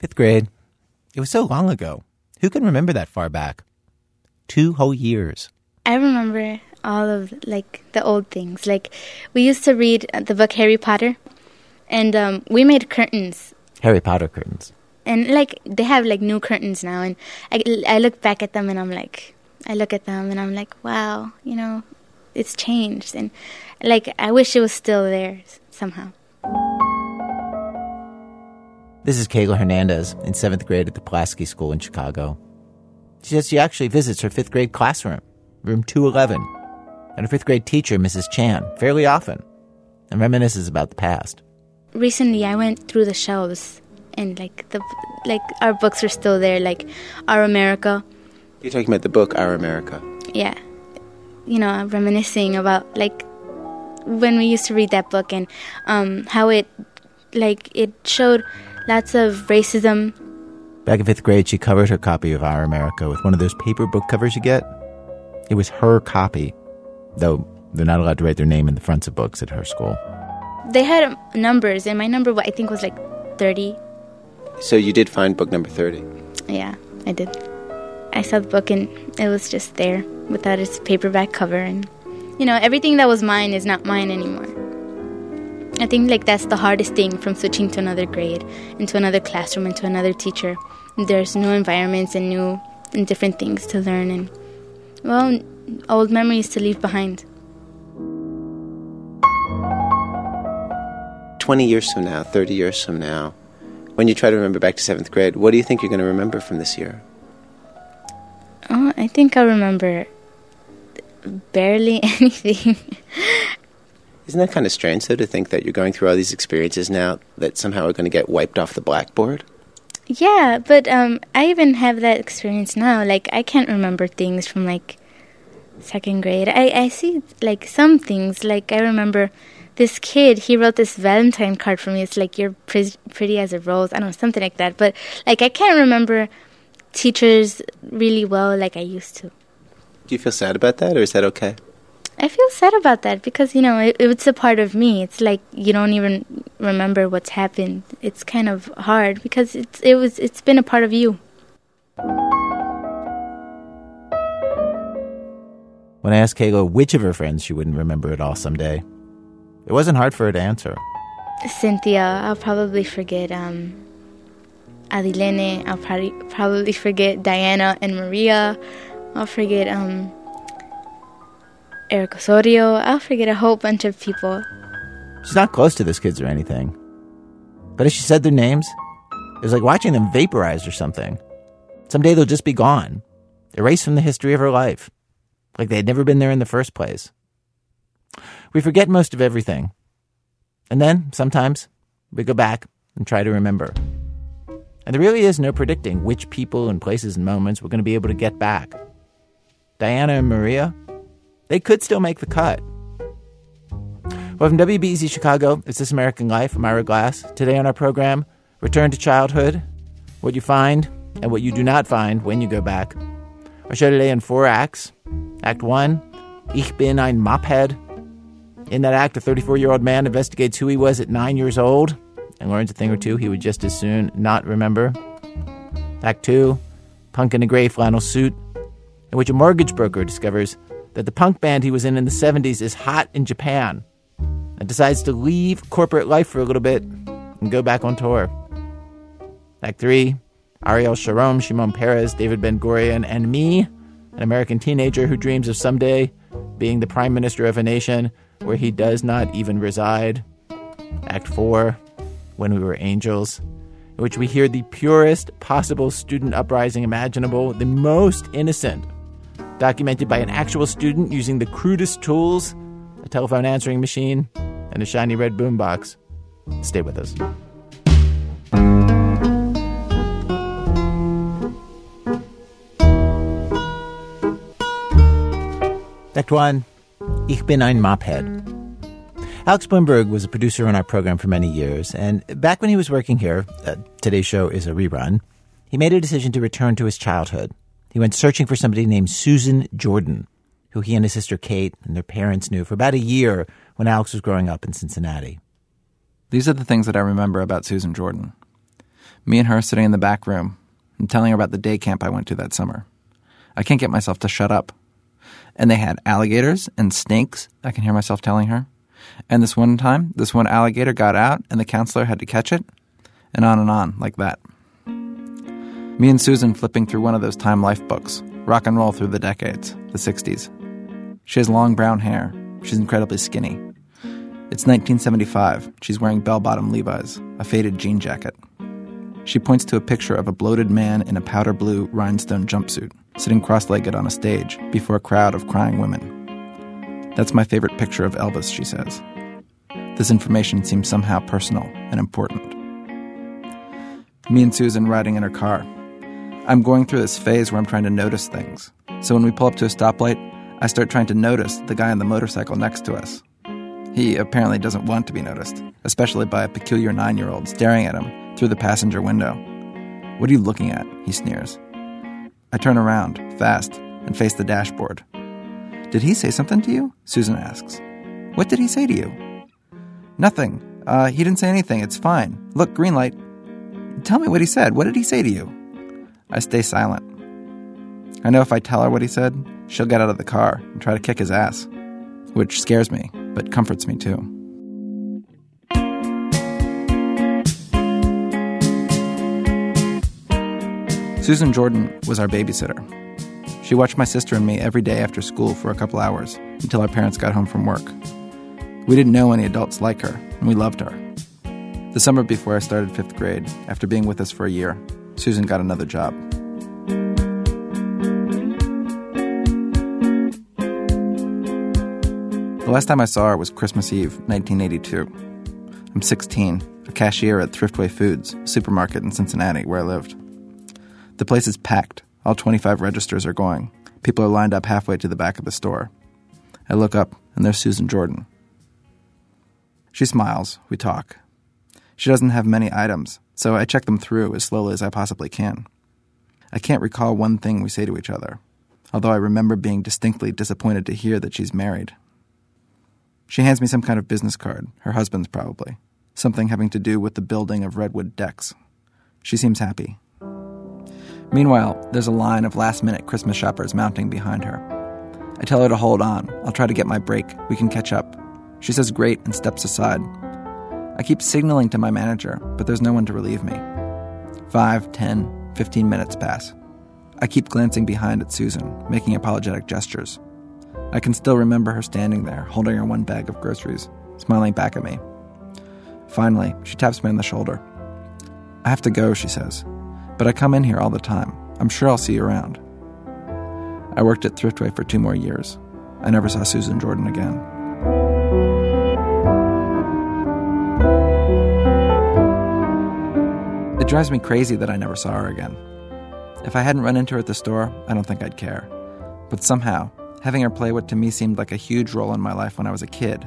Fifth grade. It was so long ago. Who can remember that far back? Two whole years. I remember all of like the old things. Like we used to read the book Harry Potter, and um, we made curtains. Harry Potter curtains. And like they have like new curtains now, and I, I look back at them and I'm like, I look at them and I'm like, wow, you know, it's changed, and like I wish it was still there somehow. This is Kayla Hernandez in seventh grade at the Pulaski School in Chicago. She says she actually visits her fifth grade classroom, room 211, and her fifth grade teacher, Mrs. Chan, fairly often, and reminisces about the past. Recently, I went through the shelves, and like the like our books are still there, like Our America. You're talking about the book Our America. Yeah, you know, reminiscing about like when we used to read that book and um, how it like it showed lots of racism. Back in fifth grade, she covered her copy of Our America with one of those paper book covers you get. It was her copy, though they're not allowed to write their name in the fronts of books at her school. They had numbers, and my number I think was like thirty. So you did find book number thirty. Yeah, I did. I saw the book and it was just there without its paperback cover, and you know everything that was mine is not mine anymore. I think like that's the hardest thing from switching to another grade, into another classroom, into another teacher. There's new environments and new and different things to learn, and well, old memories to leave behind. 20 years from now, 30 years from now, when you try to remember back to seventh grade, what do you think you're going to remember from this year? Oh, I think I'll remember barely anything. Isn't that kind of strange, though, to think that you're going through all these experiences now that somehow are going to get wiped off the blackboard? Yeah, but um, I even have that experience now. Like, I can't remember things from like second grade. I, I see like some things. Like, I remember this kid, he wrote this Valentine card for me. It's like, you're pre- pretty as a rose. I don't know, something like that. But like, I can't remember teachers really well like I used to. Do you feel sad about that, or is that okay? I feel sad about that because you know it, it's a part of me. It's like you don't even remember what's happened. It's kind of hard because it's it was it's been a part of you. When I asked Kayla which of her friends she wouldn't remember at all someday, it wasn't hard for her to answer. Cynthia, I'll probably forget um, Adilene. I'll probably probably forget Diana and Maria. I'll forget um, Eric Osorio. I'll forget a whole bunch of people. She's not close to those kids or anything. But as she said their names, it was like watching them vaporize or something. Someday they'll just be gone, erased from the history of her life, like they had never been there in the first place. We forget most of everything. And then, sometimes, we go back and try to remember. And there really is no predicting which people and places and moments we're going to be able to get back. Diana and Maria, they could still make the cut. Well, from WBEZ Chicago, it's This American Life. I'm Ira Glass. Today on our program, Return to Childhood, what you find and what you do not find when you go back. Our show today in four acts. Act one, Ich bin ein Mophead. In that act, a 34 year old man investigates who he was at nine years old and learns a thing or two he would just as soon not remember. Act two, Punk in a gray flannel suit, in which a mortgage broker discovers that the punk band he was in in the 70s is hot in Japan and decides to leave corporate life for a little bit and go back on tour. Act 3 Ariel Sharon, Shimon Peres, David Ben Gurion, and me, an American teenager who dreams of someday being the prime minister of a nation where he does not even reside. Act 4 When We Were Angels, in which we hear the purest possible student uprising imaginable, the most innocent, documented by an actual student using the crudest tools a telephone answering machine and a shiny red boombox. Stay with us. Act 1 Ich bin ein Mophead. Alex Blumberg was a producer on our program for many years, and back when he was working here, uh, today's show is a rerun, he made a decision to return to his childhood. He went searching for somebody named Susan Jordan, who he and his sister Kate and their parents knew for about a year when Alex was growing up in Cincinnati. These are the things that I remember about Susan Jordan. Me and her sitting in the back room and telling her about the day camp I went to that summer. I can't get myself to shut up. And they had alligators and snakes, I can hear myself telling her. And this one time, this one alligator got out and the counselor had to catch it. And on and on, like that. Me and Susan flipping through one of those Time Life books, rock and roll through the decades, the 60s. She has long brown hair. She's incredibly skinny. It's 1975. She's wearing bell bottom Levi's, a faded jean jacket. She points to a picture of a bloated man in a powder blue rhinestone jumpsuit, sitting cross legged on a stage before a crowd of crying women. That's my favorite picture of Elvis, she says. This information seems somehow personal and important. Me and Susan riding in her car. I'm going through this phase where I'm trying to notice things. So when we pull up to a stoplight, I start trying to notice the guy on the motorcycle next to us. He apparently doesn't want to be noticed, especially by a peculiar nine year old staring at him through the passenger window. What are you looking at? He sneers. I turn around, fast, and face the dashboard. Did he say something to you? Susan asks. What did he say to you? Nothing. Uh, he didn't say anything. It's fine. Look, green light. Tell me what he said. What did he say to you? I stay silent. I know if I tell her what he said, she'll get out of the car and try to kick his ass, which scares me, but comforts me too. Susan Jordan was our babysitter. She watched my sister and me every day after school for a couple hours until our parents got home from work. We didn't know any adults like her, and we loved her. The summer before I started fifth grade, after being with us for a year, Susan got another job. The last time I saw her was Christmas Eve, 1982. I'm 16, a cashier at Thriftway Foods, supermarket in Cincinnati, where I lived. The place is packed. All 25 registers are going. People are lined up halfway to the back of the store. I look up, and there's Susan Jordan. She smiles. We talk. She doesn't have many items, so I check them through as slowly as I possibly can. I can't recall one thing we say to each other, although I remember being distinctly disappointed to hear that she's married. She hands me some kind of business card, her husband's probably, something having to do with the building of redwood decks. She seems happy. Meanwhile, there's a line of last minute Christmas shoppers mounting behind her. I tell her to hold on. I'll try to get my break. We can catch up. She says great and steps aside. I keep signaling to my manager, but there's no one to relieve me. Five, ten, fifteen minutes pass. I keep glancing behind at Susan, making apologetic gestures. I can still remember her standing there, holding her one bag of groceries, smiling back at me. Finally, she taps me on the shoulder. I have to go, she says. But I come in here all the time. I'm sure I'll see you around. I worked at Thriftway for two more years. I never saw Susan Jordan again. It drives me crazy that I never saw her again. If I hadn't run into her at the store, I don't think I'd care. But somehow, having her play what to me seemed like a huge role in my life when I was a kid,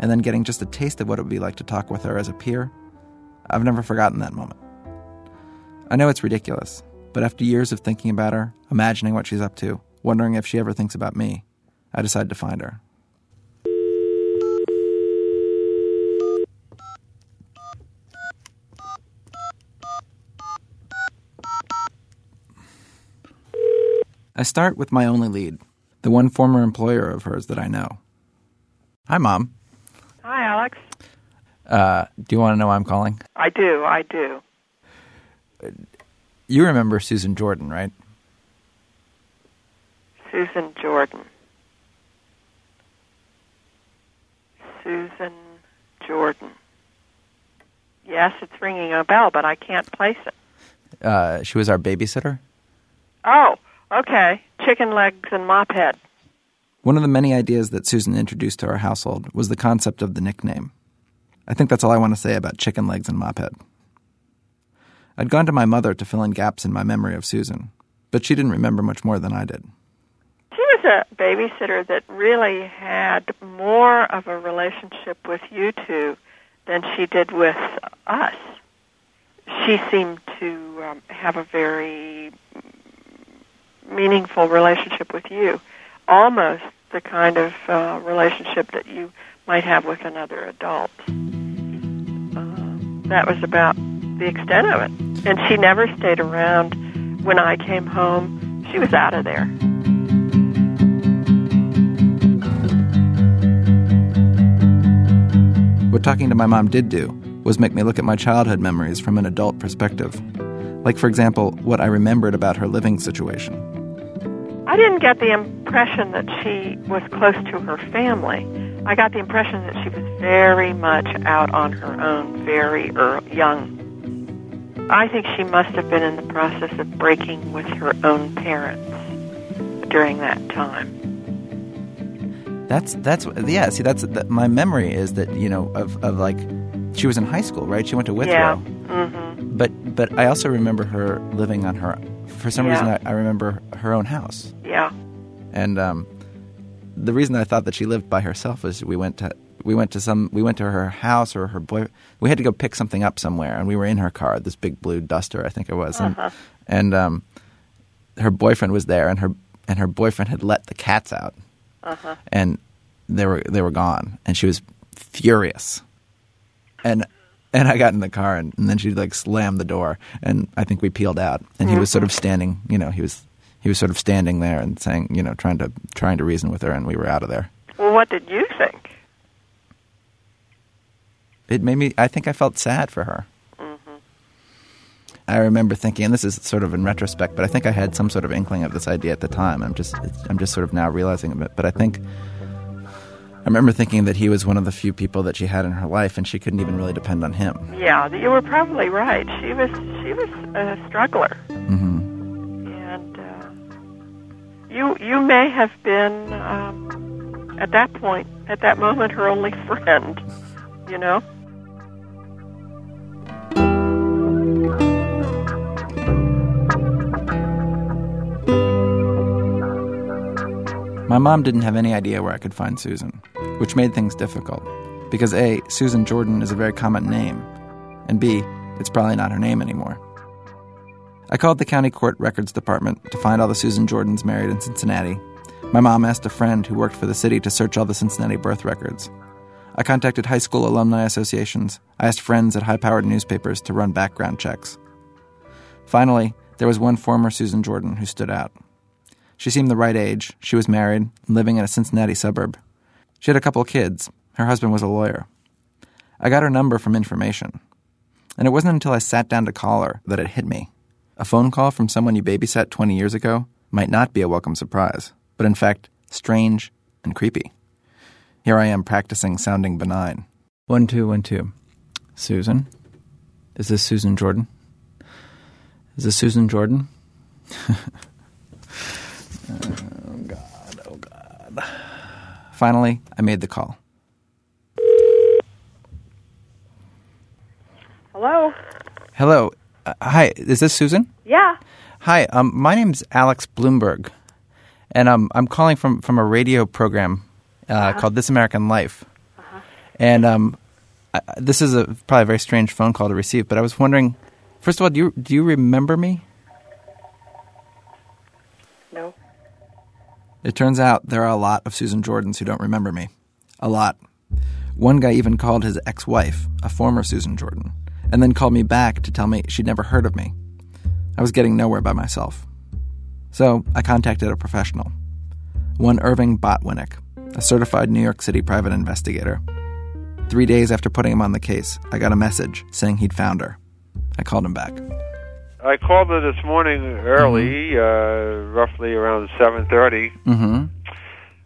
and then getting just a taste of what it would be like to talk with her as a peer, I've never forgotten that moment. I know it's ridiculous, but after years of thinking about her, imagining what she's up to, wondering if she ever thinks about me, I decided to find her. I start with my only lead, the one former employer of hers that I know. Hi, Mom. Hi, Alex. Uh, do you want to know why I'm calling? I do, I do. You remember Susan Jordan, right? Susan Jordan. Susan Jordan. Yes, it's ringing a bell, but I can't place it. Uh, she was our babysitter. Oh, okay. Chicken legs and mop head. One of the many ideas that Susan introduced to our household was the concept of the nickname. I think that's all I want to say about chicken legs and mop head. I'd gone to my mother to fill in gaps in my memory of Susan, but she didn't remember much more than I did. She was a babysitter that really had more of a relationship with you two than she did with us. She seemed to um, have a very meaningful relationship with you, almost the kind of uh, relationship that you might have with another adult. Uh, that was about the extent of it. And she never stayed around when I came home. She was out of there. What talking to my mom did do was make me look at my childhood memories from an adult perspective. Like, for example, what I remembered about her living situation. I didn't get the impression that she was close to her family. I got the impression that she was very much out on her own, very early, young. I think she must have been in the process of breaking with her own parents during that time. That's that's yeah. See, that's that, my memory is that you know of of like she was in high school, right? She went to Withrow. Yeah. Mm-hmm. But but I also remember her living on her. For some Yeah. reason, I, I remember her own house, Yeah. and um, the reason I thought that she lived by herself was we went to we went to some we went to her house or her boy. We had to go pick something up somewhere, and we were in her car, this big blue Duster, I think it was, and, and um, her boyfriend was there, and her and her boyfriend had let the cats out, uh-huh. and they were they were gone, and she was furious, and and I got in the car, and, and then she like slammed the door, and I think we peeled out, and he was sort of mm-hmm. standing, you know, he was he was sort of standing there and saying, you know, trying to trying to reason with her, and we were out of there. Well, what did you think? It made me. I think I felt sad for her. Mm-hmm. I remember thinking, and this is sort of in retrospect, but I think I had some sort of inkling of this idea at the time. I'm just, I'm just sort of now realizing it. But I think I remember thinking that he was one of the few people that she had in her life, and she couldn't even really depend on him. Yeah, you were probably right. She was she was a struggler, hmm and uh, you you may have been um, at that point, at that moment, her only friend. You know. My mom didn't have any idea where I could find Susan, which made things difficult. Because A, Susan Jordan is a very common name, and B, it's probably not her name anymore. I called the county court records department to find all the Susan Jordans married in Cincinnati. My mom asked a friend who worked for the city to search all the Cincinnati birth records. I contacted high school alumni associations. I asked friends at high powered newspapers to run background checks. Finally, there was one former Susan Jordan who stood out. She seemed the right age. She was married living in a Cincinnati suburb. She had a couple of kids. Her husband was a lawyer. I got her number from information. And it wasn't until I sat down to call her that it hit me. A phone call from someone you babysat 20 years ago might not be a welcome surprise, but in fact, strange and creepy. Here I am practicing sounding benign. One, two, one, two. Susan? Is this Susan Jordan? Is this Susan Jordan? oh, God. Oh, God. Finally, I made the call. Hello. Hello. Uh, hi, is this Susan? Yeah. Hi, um, my name's Alex Blumberg, and um, I'm calling from, from a radio program uh, called This American Life. And um, I, this is a probably a very strange phone call to receive, but I was wondering, first of all, do you do you remember me? No. It turns out there are a lot of Susan Jordans who don't remember me. A lot. One guy even called his ex wife, a former Susan Jordan, and then called me back to tell me she'd never heard of me. I was getting nowhere by myself. So I contacted a professional, one Irving Botwinick, a certified New York City private investigator. Three days after putting him on the case, I got a message saying he'd found her. I called him back. I called her this morning early, uh, roughly around 7:30. Mm-hmm.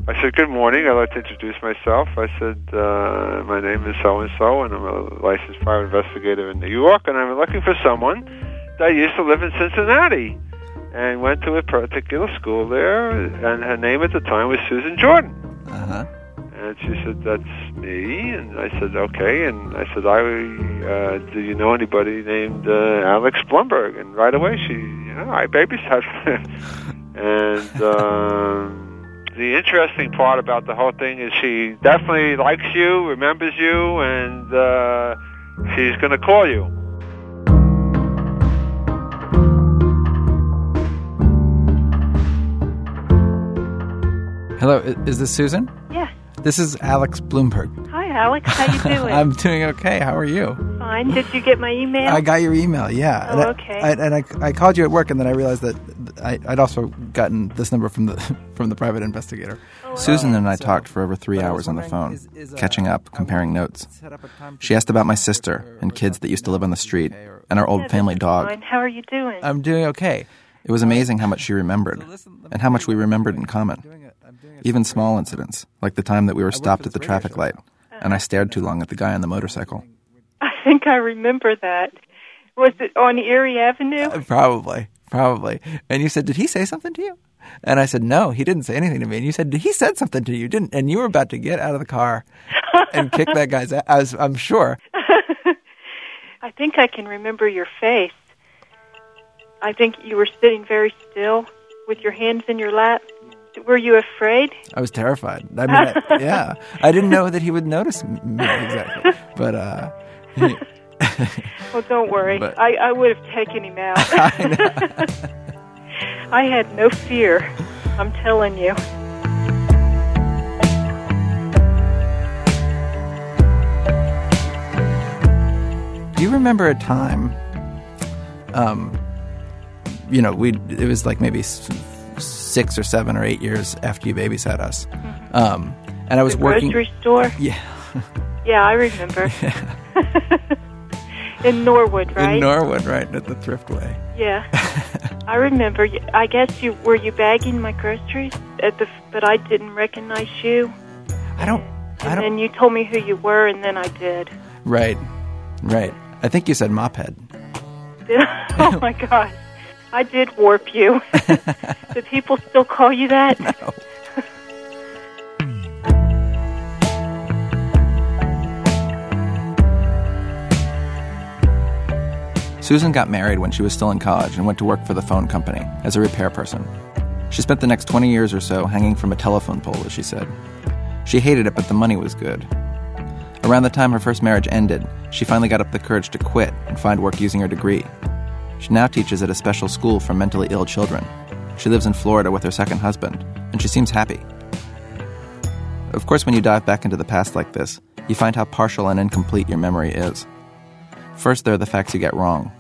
I said, "Good morning. I'd like to introduce myself." I said, uh, "My name is so and so, and I'm a licensed private investigator in New York, and I'm looking for someone that used to live in Cincinnati and went to a particular school there, and her name at the time was Susan Jordan." Uh-huh. And she said, "That's me." And I said, "Okay." And I said, "I uh, do you know anybody named uh, Alex Blumberg?" And right away, she, you know, I babysat. and um, the interesting part about the whole thing is she definitely likes you, remembers you, and uh, she's going to call you. Hello, is this Susan? Yeah. This is Alex Blumberg. Hi, Alex. How you doing? I'm doing okay. How are you? Fine. Did you get my email? I got your email, yeah. Oh, and I, okay. I, and I, I called you at work, and then I realized that I, I'd also gotten this number from the from the private investigator. Oh, Susan and I talked for over three hours on the phone, uh, catching up, comparing um, notes. She asked about my sister and kids that used to live on the street, and our old family dog. Fine. How are you doing? I'm doing okay. It was amazing how much she remembered, and how much we remembered in common. Even small incidents, like the time that we were stopped at the traffic light, and I stared too long at the guy on the motorcycle. I think I remember that. Was it on Erie Avenue? Uh, probably, probably. And you said, "Did he say something to you?" And I said, "No, he didn't say anything to me." And you said, "He said something to you, didn't?" And you were about to get out of the car and kick that guy's ass. I was, I'm sure. I think I can remember your face. I think you were sitting very still with your hands in your lap. Were you afraid? I was terrified. I mean, I, yeah, I didn't know that he would notice me exactly, but uh, he- Well, don't worry. But- I, I would have taken him out. I. I had no fear. I'm telling you. Do you remember a time? Um, you know, we it was like maybe six or seven or eight years after you babysat us, um, and I was the working. grocery store. Yeah, Yeah, I remember. in Norwood, right? in Norwood, right at the Thriftway. yeah, I remember. I guess you were you bagging my groceries at the, but I didn't recognize you. I don't. I And don't. then you told me who you were, and then I did. Right, right. I think you said mophead. I? oh my gosh, I did warp you. Do people still call you that? No. Susan got married when she was still in college and went to work for the phone company as a repair person. She spent the next 20 years or so hanging from a telephone pole, as she said. She hated it, but the money was good. Around the time her first marriage ended, she finally got up the courage to quit and find work using her degree. She now teaches at a special school for mentally ill children. She lives in Florida with her second husband, and she seems happy. Of course, when you dive back into the past like this, you find how partial and incomplete your memory is. First, there are the facts you get wrong.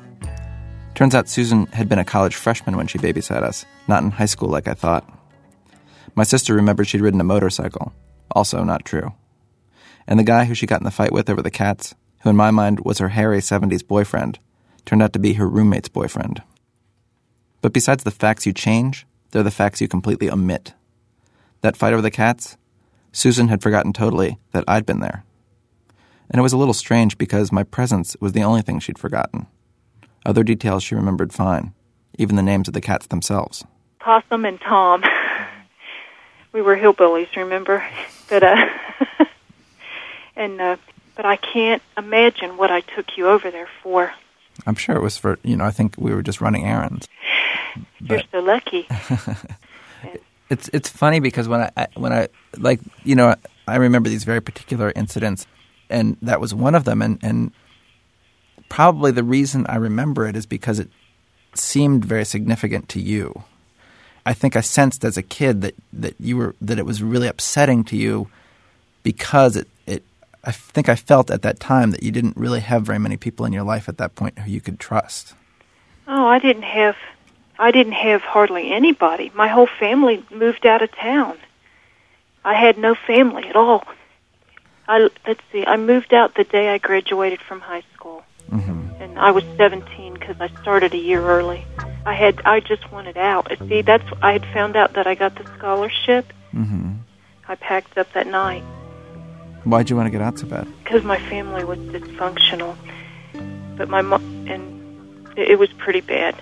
Turns out Susan had been a college freshman when she babysat us, not in high school like I thought. My sister remembered she'd ridden a motorcycle. Also not true. And the guy who she got in the fight with over the cats, who in my mind was her hairy 70s boyfriend, turned out to be her roommate's boyfriend. But besides the facts you change, they're the facts you completely omit. That fight over the cats, Susan had forgotten totally that I'd been there. And it was a little strange because my presence was the only thing she'd forgotten. Other details she remembered fine, even the names of the cats themselves. Possum and Tom. We were hillbillies, remember? But uh, and uh, but I can't imagine what I took you over there for. I'm sure it was for, you know, I think we were just running errands. You're so lucky. it's it's funny because when I, when I like you know I remember these very particular incidents, and that was one of them, and and probably the reason I remember it is because it seemed very significant to you. I think I sensed as a kid that that you were that it was really upsetting to you because it I think I felt at that time that you didn't really have very many people in your life at that point who you could trust. Oh, I didn't have I didn't have hardly anybody. My whole family moved out of town. I had no family at all. I let's see. I moved out the day I graduated from high school, Mm-hmm. and I was 17 because I started a year early. I had I just wanted out. See, that's I had found out that I got the scholarship. Mm-hmm. I packed up that night Why'd you want to get out so bad? because my family was dysfunctional. But my mom and it, was pretty bad.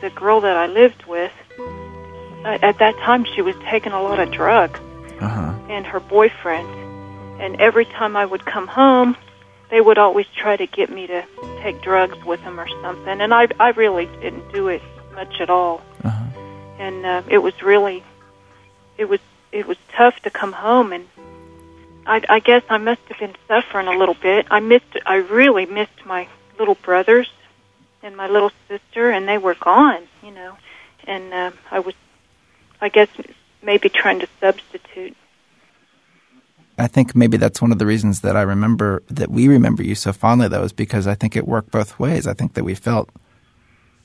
The girl that I lived with, at that time, she was taking a lot of drugs, Uh huh. and her boyfriend. And every time I would come home, they would always try to get me to take drugs with them or something. And I, I really didn't do it much at all. Uh huh. And uh, it was really, it was, it was tough to come home. And I, I guess I must have been suffering a little bit. I missed, I really missed my little brothers and my little sister, and they were gone. You know, and uh, I was, I guess, maybe trying to substitute. I think maybe that's one of the reasons that I remember that we remember you so fondly, though, is because I think it worked both ways. I think that we felt,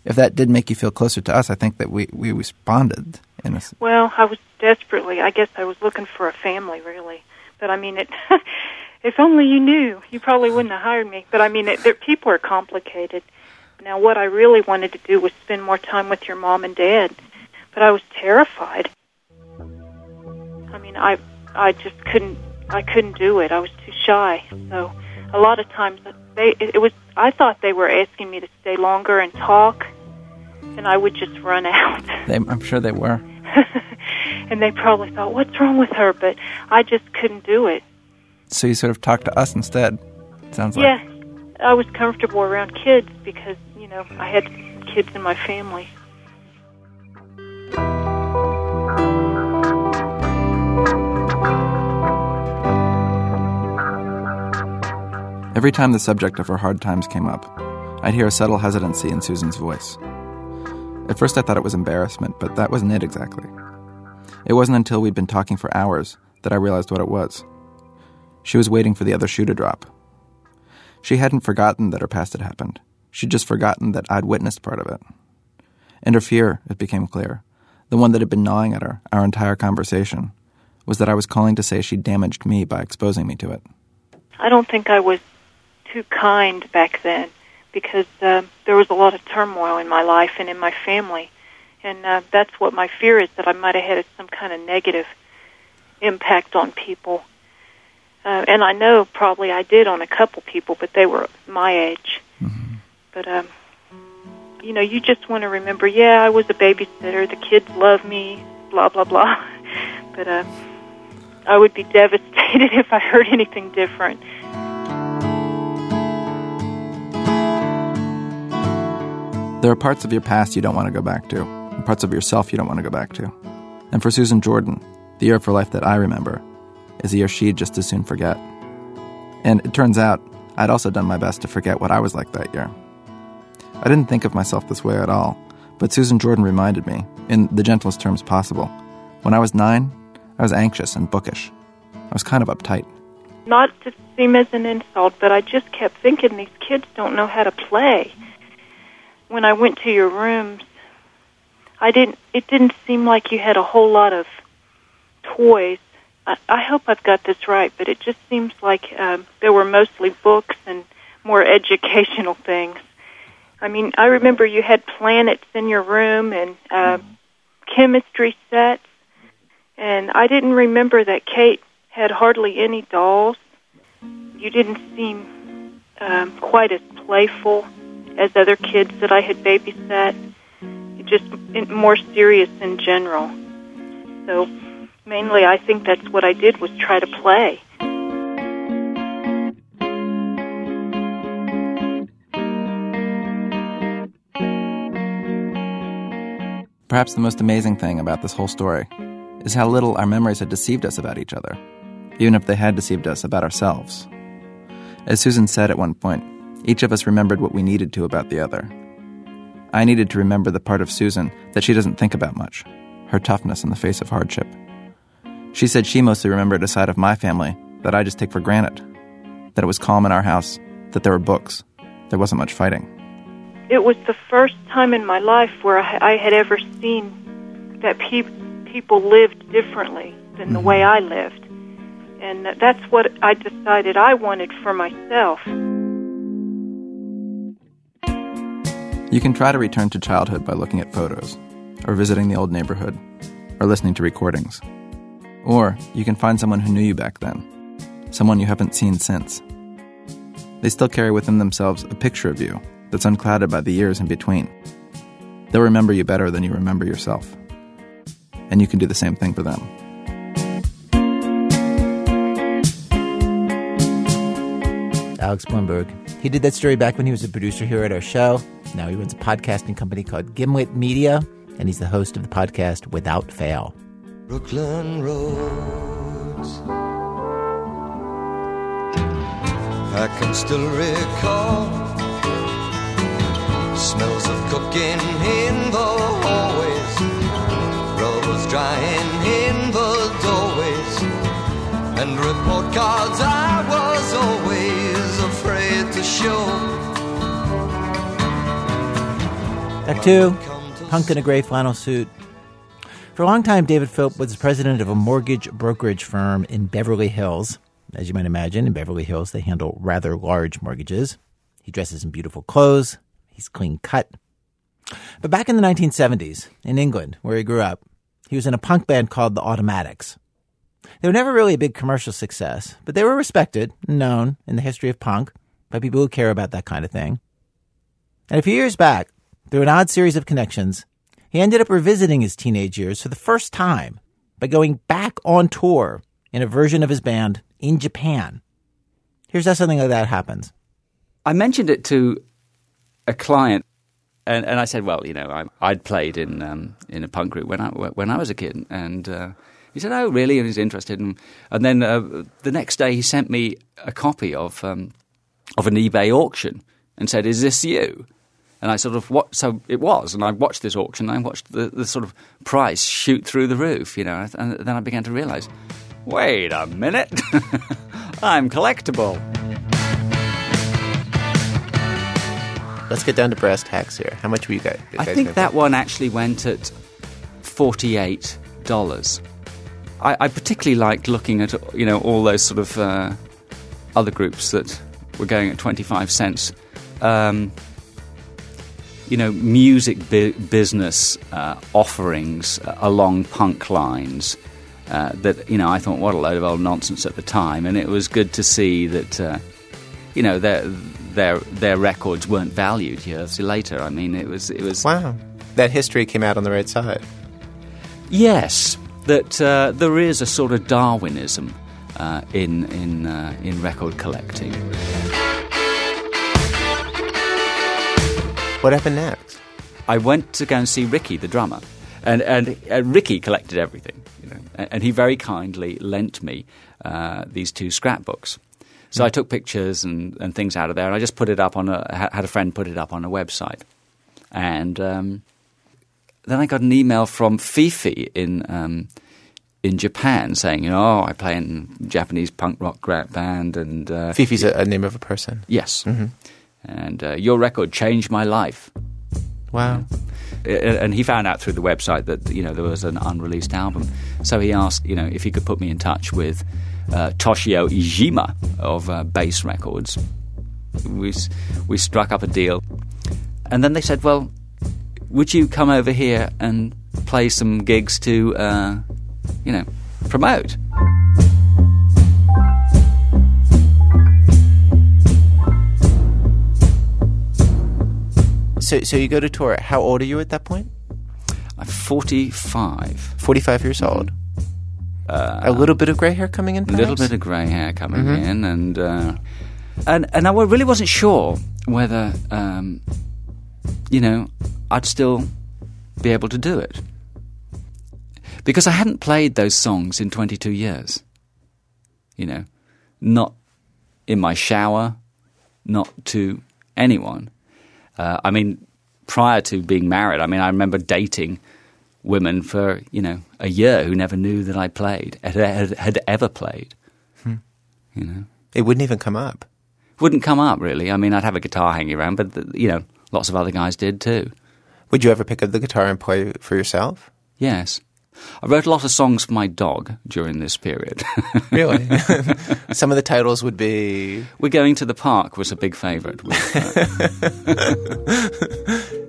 if that did make you feel closer to us, I think that we, we responded in a. Well, I was desperately. I guess I was looking for a family, really. But I mean, it. if only you knew, you probably wouldn't have hired me. But I mean, it, there, people are complicated. Now, what I really wanted to do was spend more time with your mom and dad, but I was terrified. I mean, I, I just couldn't. I couldn't do it. I was too shy. So, a lot of times they. It, it was. I thought they were asking me to stay longer and talk, and I would just run out. They, I'm sure they were. and they probably thought, "What's wrong with her?" But I just couldn't do it. So you sort of talked to us instead. It sounds like. Yeah, I was comfortable around kids because you know I had kids in my family. Every time the subject of her hard times came up, I'd hear a subtle hesitancy in Susan's voice. At first, I thought it was embarrassment, but that wasn't it exactly. It wasn't until we'd been talking for hours that I realized what it was. She was waiting for the other shoe to drop. She hadn't forgotten that her past had happened. She'd just forgotten that I'd witnessed part of it. And her fear, it became clear, the one that had been gnawing at her our entire conversation, was that I was calling to say she'd damaged me by exposing me to it. I don't think I was too kind back then because uh, there was a lot of turmoil in my life and in my family, and uh, that's what my fear is that I might have had some kind of negative impact on people. Uh, and I know probably I did on a couple people, but they were my age. But um, you know, you just want to remember, yeah, I was a babysitter. The kids love me, blah blah blah. But uh, I would be devastated if I heard anything different. There are parts of your past you don't want to go back to, and parts of yourself you don't want to go back to. And for Susan Jordan, the year of her life that I remember is the year she'd just as soon forget. And it turns out I'd also done my best to forget what I was like that year. I didn't think of myself this way at all, but Susan Jordan reminded me, in the gentlest terms possible. When I was nine, I was anxious and bookish. I was kind of uptight. Not to seem as an insult, but I just kept thinking these kids don't know how to play. When I went to your rooms, I didn't. It didn't seem like you had a whole lot of toys. I, I hope I've got this right, but it just seems like um, there were mostly books and more educational things. I mean, I remember you had planets in your room and uh, chemistry sets, and I didn't remember that Kate had hardly any dolls. You didn't seem um, quite as playful as other kids that I had babysat. Just more serious in general. So mainly, I think that's what I did was try to play. Perhaps the most amazing thing about this whole story is how little our memories had deceived us about each other, even if they had deceived us about ourselves. As Susan said at one point, each of us remembered what we needed to about the other. I needed to remember the part of Susan that she doesn't think about much her toughness in the face of hardship. She said she mostly remembered a side of my family that I just take for granted that it was calm in our house, that there were books, there wasn't much fighting. It was the first time in my life where I, had ever seen that pe- people lived differently than the mm-hmm. way I lived. And that's what I decided I wanted for myself. You can try to return to childhood by looking at photos, or visiting the old neighborhood, or listening to recordings. Or you can find someone who knew you back then, someone you haven't seen since. They still carry within themselves a picture of you that's unclouded by the years in between. They'll remember you better than you remember yourself. And you can do the same thing for them. Alex Blumberg. He did that story back when he was a producer here at our show. Now he runs a podcasting company called Gimlet Media, and he's the host of the podcast Without Fail. Brooklyn roads. I can still recall smells of cooking in the hallways drying in the doorways. And report cards I was always afraid to show. Two, punked in a gray flannel suit. For a long time, David Philp was president of a mortgage brokerage firm in Beverly Hills. As you might imagine, in Beverly Hills, they handle rather large mortgages. He dresses in beautiful clothes. He's clean cut. But back in the 1970s, in England, where he grew up, he was in a punk band called the Automatics. They were never really a big commercial success, but they were respected and known in the history of punk by people who care about that kind of thing. And a few years back, through an odd series of connections, he ended up revisiting his teenage years for the first time by going back on tour in a version of his band in Japan. Here's how something like that happens. I mentioned it to a client, and, and I said, "Well, you know, I, I'd played in um, in a punk group when I when I was a kid," and uh, he said, "Oh, really?" And he's interested, and and then uh, the next day he sent me a copy of um, of an eBay auction and said, "Is this you?" And I sort of what so it was, and I watched this auction. and I watched the, the sort of price shoot through the roof, you know, and then I began to realise, wait a minute, I'm collectible. Let's get down to brass tacks here. How much were you guys? I think that pay? one actually went at forty-eight dollars. I, I particularly liked looking at you know all those sort of uh, other groups that were going at twenty-five cents. Um, you know, music bu- business uh, offerings uh, along punk lines. Uh, that you know, I thought, what a load of old nonsense at the time, and it was good to see that uh, you know their their their records weren't valued years later. I mean, it was it was Wow, that history came out on the right side. yes that uh, there is a sort of Darwinism uh, in in uh, in record collecting. What happened next? I went to go and see Ricky, the drummer, and and Ricky collected everything, you know, and, and he very kindly lent me uh, these two scrapbooks. So I took pictures and, and things out of there, and I just put it up on a had a friend put it up on a website, and um, then I got an email from Fifi in um, in Japan saying, you know, oh, I play in Japanese punk rock band, and uh, Fifi's a, a name of a person. yes, and uh, your record changed my life. Wow. And he found out through the website that you know there was an unreleased album. So he asked, you know, if he could put me in touch with uh, Toshio Ijima of uh, Bass Records. We we struck up a deal, and then they said, "Well, would you come over here and play some gigs to, uh, you know, promote?" So, so you go to tour. How old are you at that point? I'm 45. Forty-five years old. a little bit of gray hair coming in. a little bit of grey hair coming in, and uh, and and I really wasn't sure whether um, you know I'd still be able to do it because I hadn't played those songs in 22 years. You know, not in my shower, not to anyone. Uh, I mean, prior to being married, I mean, I remember dating women for you know a year who never knew that I played had, had, had ever played. You know, It wouldn't even come up. wouldn't come up really. I mean, I'd have a guitar hanging around, but the, you know, lots of other guys did too. Would you ever pick up the guitar and play for yourself? Yes, I wrote a lot of songs for my dog during this period. Really? Some of the titles would be We're going to the park was a big favourite. with, uh,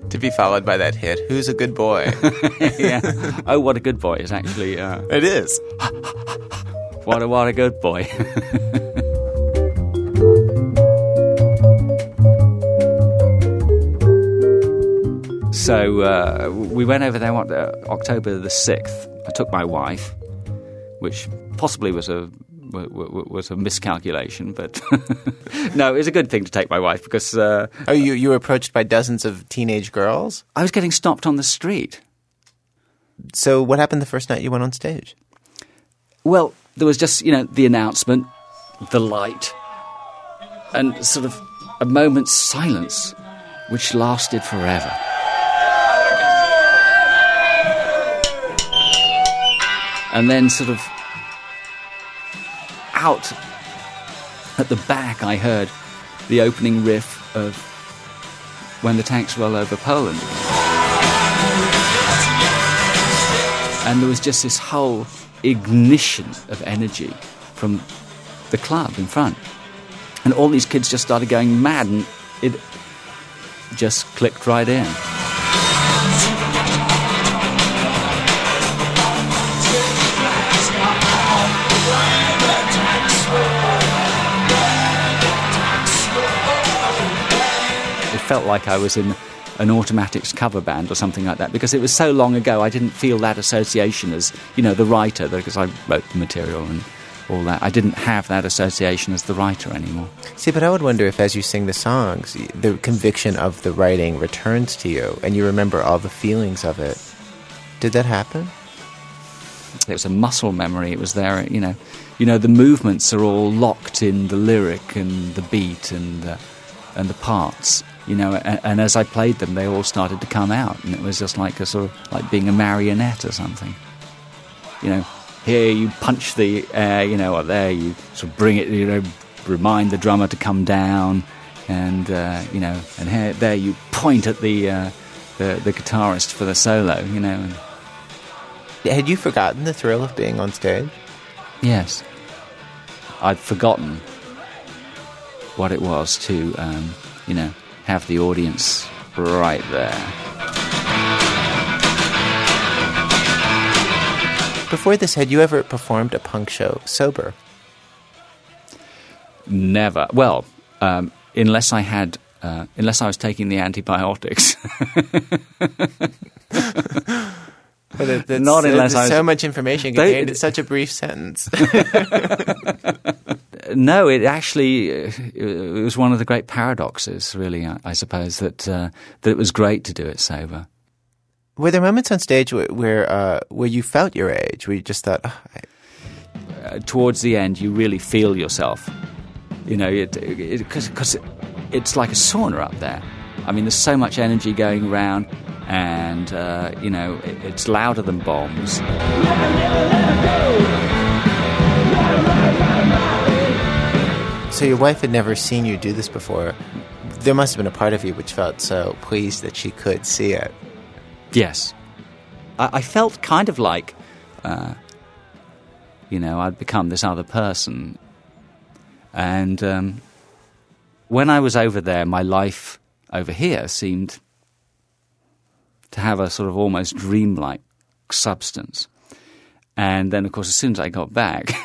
to be followed by that hit. Who's a good boy? yeah. Oh, what a good boy is actually. Uh, it is. what a what a good boy. So uh, we went over there what, uh, October the sixth. I took my wife, which possibly was a was a miscalculation, but no, it was a good thing to take my wife because uh, Oh, you you were approached by dozens of teenage girls. I was getting stopped on the street. So what happened the first night you went on stage? Well, there was just, you know, the announcement, the light, and sort of a moment's silence, which lasted forever. And then sort of out at the back, I heard the opening riff of When the Tanks Roll Over Poland. And there was just this whole ignition of energy from the club in front. And all these kids just started going mad, and it just clicked right in. Felt like I was in an automatics cover band or something like that because it was so long ago I didn't feel that association as you know the writer because I wrote the material and all that. I didn't have that association as the writer anymore. See, but I would wonder if as you sing the songs, the conviction of the writing returns to you and you remember all the feelings of it. Did that happen? it was a muscle memory. It was there you know. You know the movements are all locked in the lyric and the beat and the, and the parts you know and, and as I played them they all started to come out and it was just like a sort of like being a marionette or something you know here you punch the air you know or there you sort of bring it you know remind the drummer to come down and uh, you know and here there you point at the uh, the, the guitarist for the solo you know and Had you forgotten the thrill of being on stage? Yes. I'd forgotten what it was to, um, you know, have the audience right there. Before this, had you ever performed a punk show sober? Never. Well, um, unless I had, uh, unless I was taking the antibiotics. But it, it's- Not unless there's I was- so much information contained in such a brief sentence. no, it actually uh, it was one of the great paradoxes, really. I, I suppose that uh, that it was great to do it sober. Were there moments on stage where where, uh, where you felt your age, where you just thought, oh, I, uh, towards the end, you really feel yourself. You know, because it, it, it's like a sauna up there. I mean, there's so much energy going around, and uh, you know, it, it's louder than bombs. So your wife had never seen you do this before. There must have been a part of you which felt so pleased that she could see it. Yes, I, I felt kind of like, uh, you know, I'd become this other person, and um, when I was over there, my life over here seemed to have a sort of almost dreamlike substance. And then, of course, as soon as I got back,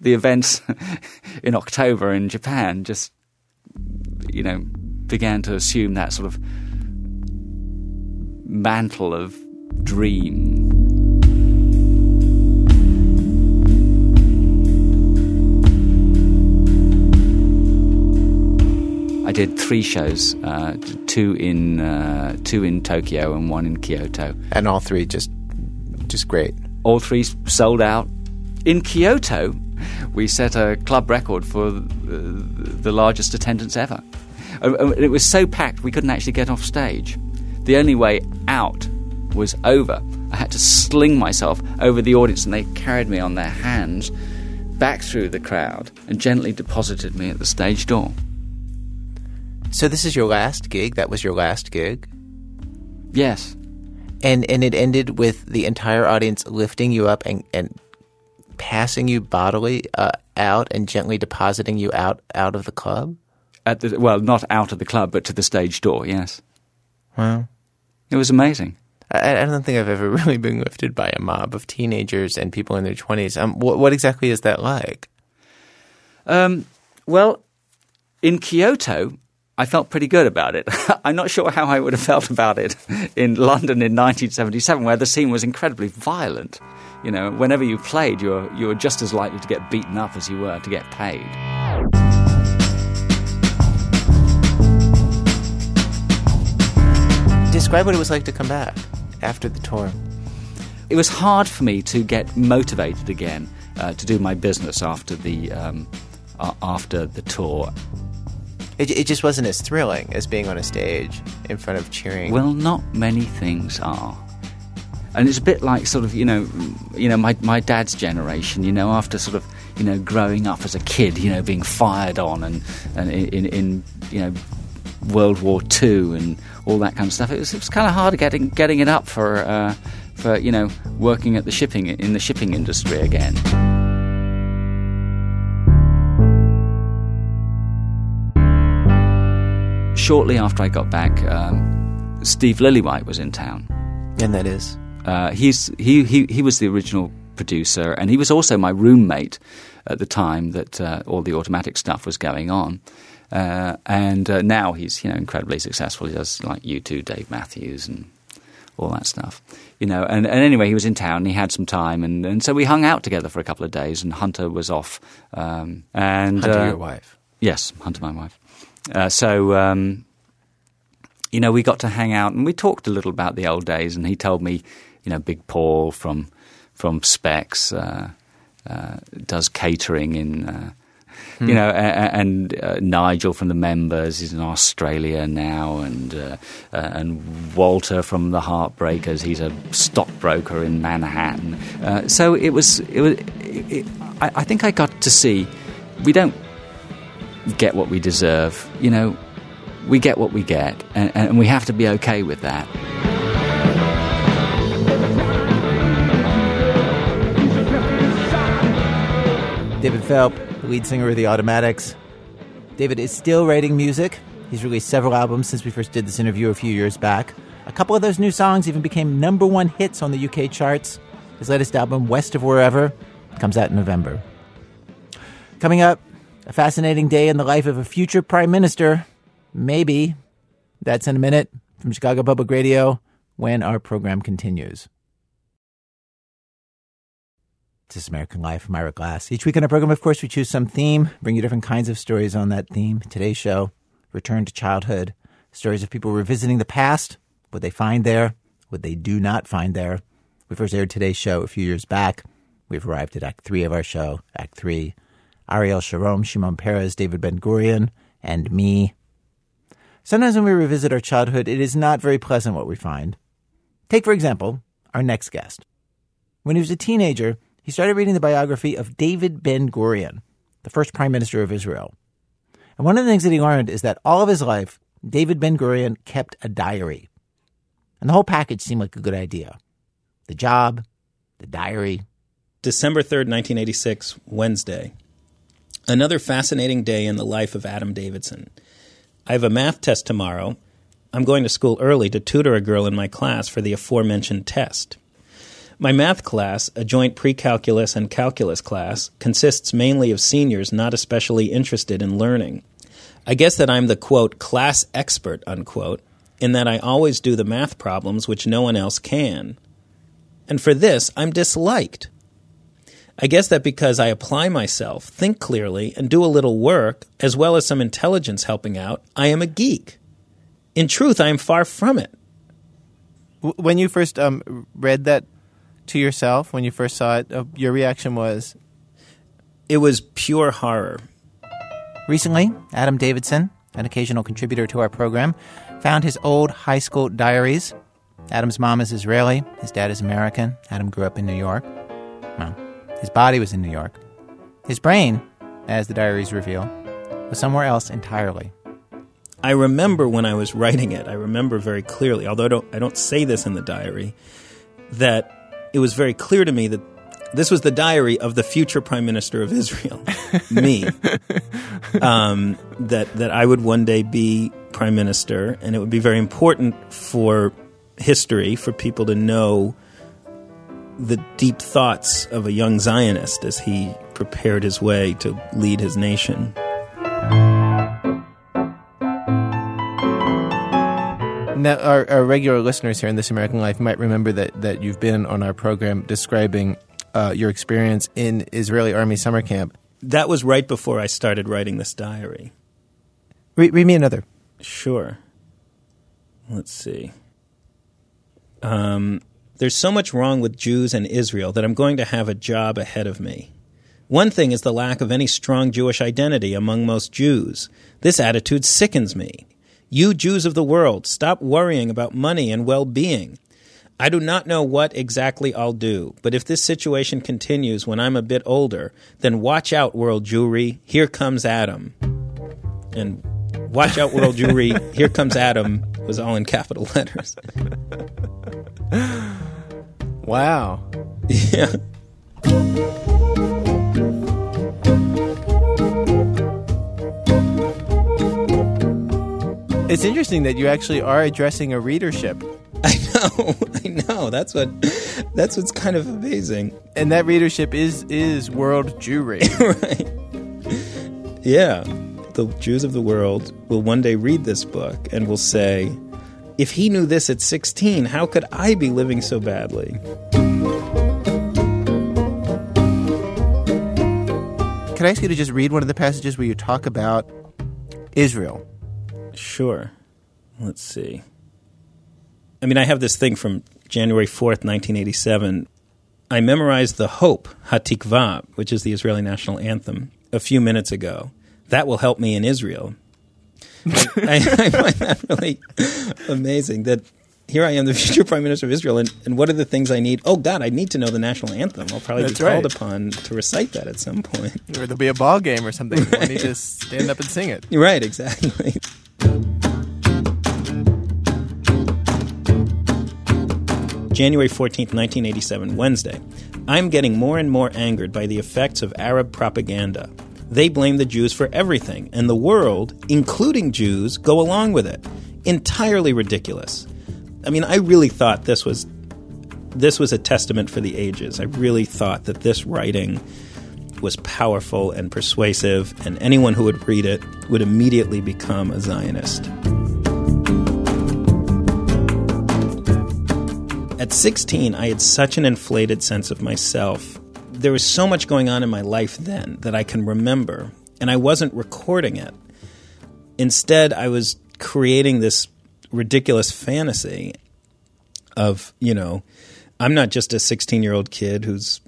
the events in October in Japan just, you know, began to assume that sort of mantle of dream. I did three shows, uh, two in uh, two in Tokyo and one in Kyoto. And all three just just great. All three sold out. In Kyoto, we set a club record for the, largest attendance ever. Uh, uh, It was so packed we couldn't actually get off stage. The only way out was over. I had to sling myself over the audience, and they carried me on their hands back through the crowd and gently deposited me at the stage door. So this is your last gig. That was your last gig, Yes. And and it ended with the entire audience lifting you up and and passing you bodily uh, out and gently depositing you out out of the club. At the, well, not out of the club, but to the stage door, yes. Wow. It was amazing. I, I don't think I've ever really been lifted by a mob of teenagers and people in their twenties. Um, what, what exactly is that like? Um, well, in Kyoto, I felt pretty good about it. I'm not sure how I would have felt about it in London in 1977, where the scene was incredibly violent. You know, whenever you played, you were, you were just as likely to get beaten up as you were to get paid. Describe what it was like to come back after the tour. It was hard for me to get motivated again uh, to do my business after the um, uh, after the tour. It, it just wasn't as thrilling as being on a stage in front of cheering. Well, not many things are. and it's a bit like sort of you know, you know my my dad's generation. You know, after sort of you know growing up as a kid, you know, being fired on and and in, in you know World War Two and all that kind of stuff. It was, it was kind of hard getting getting it up for uh, for you know working at the shipping in the shipping industry again. Shortly after I got back, um, Steve Lillywhite was in town. And that is. Uh, he's he, he he was the original producer, and he was also my roommate at the time that uh, all the automatic stuff was going on. Uh, and uh, now he's you know incredibly successful. He does like U2, Dave Matthews, and all that stuff. You know, and, and anyway, he was in town. And he had some time, and, and so we hung out together for a couple of days. And Hunter was off. Um, and Hunter, uh, your wife. Yes, Hunter, my wife. Uh, so, um, you know, we got to hang out and we talked a little about the old days. And he told me, you know, Big Paul from from Specs uh, uh, does catering in, uh, you know, and uh, Nigel from the Members is in Australia now, and uh, uh, and Walter from the Heartbreakers, he's a stockbroker in Manhattan. Uh, so it was, it was. It, it, I, I think I got to see. We don't get what we deserve. You know, we get what we get, and, and we have to be okay with that. David Philp, the lead singer of the Automatics. David is still writing music. He's released several albums since we first did this interview a few years back. A couple of those new songs even became number one hits on the UK charts. His latest album, West of Wherever, comes out in November. Coming up, a fascinating day in the life of a future prime minister. Maybe. That's in a minute from Chicago Public Radio when our program continues. This is American Life. I'm Ira Glass. Each week on our program, of course, we choose some theme, bring you different kinds of stories on that theme. Today's show, Return to Childhood. Stories of people revisiting the past, what they find there, what they do not find there. We first aired today's show a few years back. We've arrived at Act 3 of our show, Act 3. Ariel Sharon, Shimon Peres, David Ben Gurion, and me. Sometimes when we revisit our childhood, it is not very pleasant what we find. Take, for example, our next guest. When he was a teenager, he started reading the biography of David Ben Gurion, the first prime minister of Israel. And one of the things that he learned is that all of his life, David Ben Gurion kept a diary. And the whole package seemed like a good idea. The job, the diary. December 3rd, 1986, Wednesday. Another fascinating day in the life of Adam Davidson. I have a math test tomorrow. I'm going to school early to tutor a girl in my class for the aforementioned test. My math class, a joint pre-calculus and calculus class, consists mainly of seniors not especially interested in learning. I guess that I'm the quote class expert unquote in that I always do the math problems which no one else can. And for this, I'm disliked. I guess that because I apply myself, think clearly, and do a little work, as well as some intelligence helping out, I am a geek. In truth, I am far from it. When you first um, read that to yourself, when you first saw it, uh, your reaction was It was pure horror. Recently, Adam Davidson, an occasional contributor to our program, found his old high school diaries. Adam's mom is Israeli, his dad is American. Adam grew up in New York. Well, his body was in New York. His brain, as the diaries reveal, was somewhere else entirely. I remember when I was writing it, I remember very clearly, although I don't, I don't say this in the diary, that it was very clear to me that this was the diary of the future prime minister of Israel, me. Um, that that I would one day be prime minister, and it would be very important for history for people to know the deep thoughts of a young Zionist as he prepared his way to lead his nation. Now, our, our regular listeners here in This American Life might remember that, that you've been on our program describing uh, your experience in Israeli Army summer camp. That was right before I started writing this diary. Re- read me another. Sure. Let's see. Um, there's so much wrong with Jews and Israel that I'm going to have a job ahead of me. One thing is the lack of any strong Jewish identity among most Jews. This attitude sickens me. You Jews of the world, stop worrying about money and well being. I do not know what exactly I'll do, but if this situation continues when I'm a bit older, then watch out, World Jewry. Here comes Adam. And watch out, World Jewry. Here comes Adam was all in capital letters. Wow. yeah. It's interesting that you actually are addressing a readership. I know, I know. That's what that's what's kind of amazing. And that readership is is world Jewry. right. Yeah. The Jews of the world will one day read this book and will say, if he knew this at 16, how could I be living so badly? Can I ask you to just read one of the passages where you talk about Israel? Sure. Let's see. I mean, I have this thing from January 4th, 1987. I memorized the Hope, Hatikvah, which is the Israeli national anthem, a few minutes ago. That will help me in Israel. I, I find that really amazing that here I am, the future prime minister of Israel, and, and what are the things I need? Oh, God, I need to know the national anthem. I'll probably That's be called right. upon to recite that at some point. Or there'll be a ball game or something. Right. You just stand up and sing it. Right, exactly. January 14th, 1987, Wednesday. I'm getting more and more angered by the effects of Arab propaganda. They blame the Jews for everything, and the world, including Jews, go along with it. Entirely ridiculous. I mean, I really thought this was this was a testament for the ages. I really thought that this writing was powerful and persuasive, and anyone who would read it would immediately become a Zionist. At 16, I had such an inflated sense of myself. There was so much going on in my life then that I can remember, and I wasn't recording it. Instead, I was creating this ridiculous fantasy of, you know, I'm not just a 16 year old kid who's,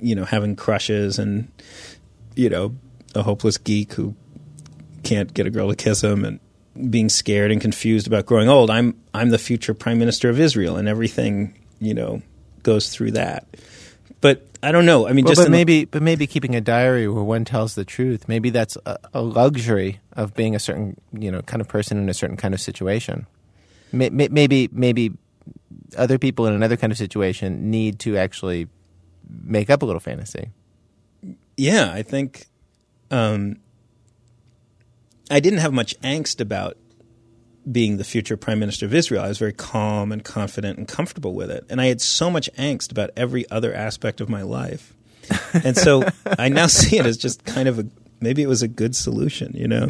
you know, having crushes and, you know, a hopeless geek who can't get a girl to kiss him and being scared and confused about growing old. I'm I'm the future prime minister of Israel, and everything you know goes through that. But I don't know. I mean, Well, just but in the- maybe, but maybe keeping a diary where one tells the truth. Maybe that's a, a luxury of being a certain, you know, kind of person in a certain kind of situation. May, may, maybe, maybe other people in another kind of situation need to actually make up a little fantasy. yeah, I think um, I didn't have much angst about being the future prime minister of Israel. I was very calm and confident and comfortable with it. And I had so much angst about every other aspect of my life. And so I now see it as just kind of a maybe it was a good solution, you know.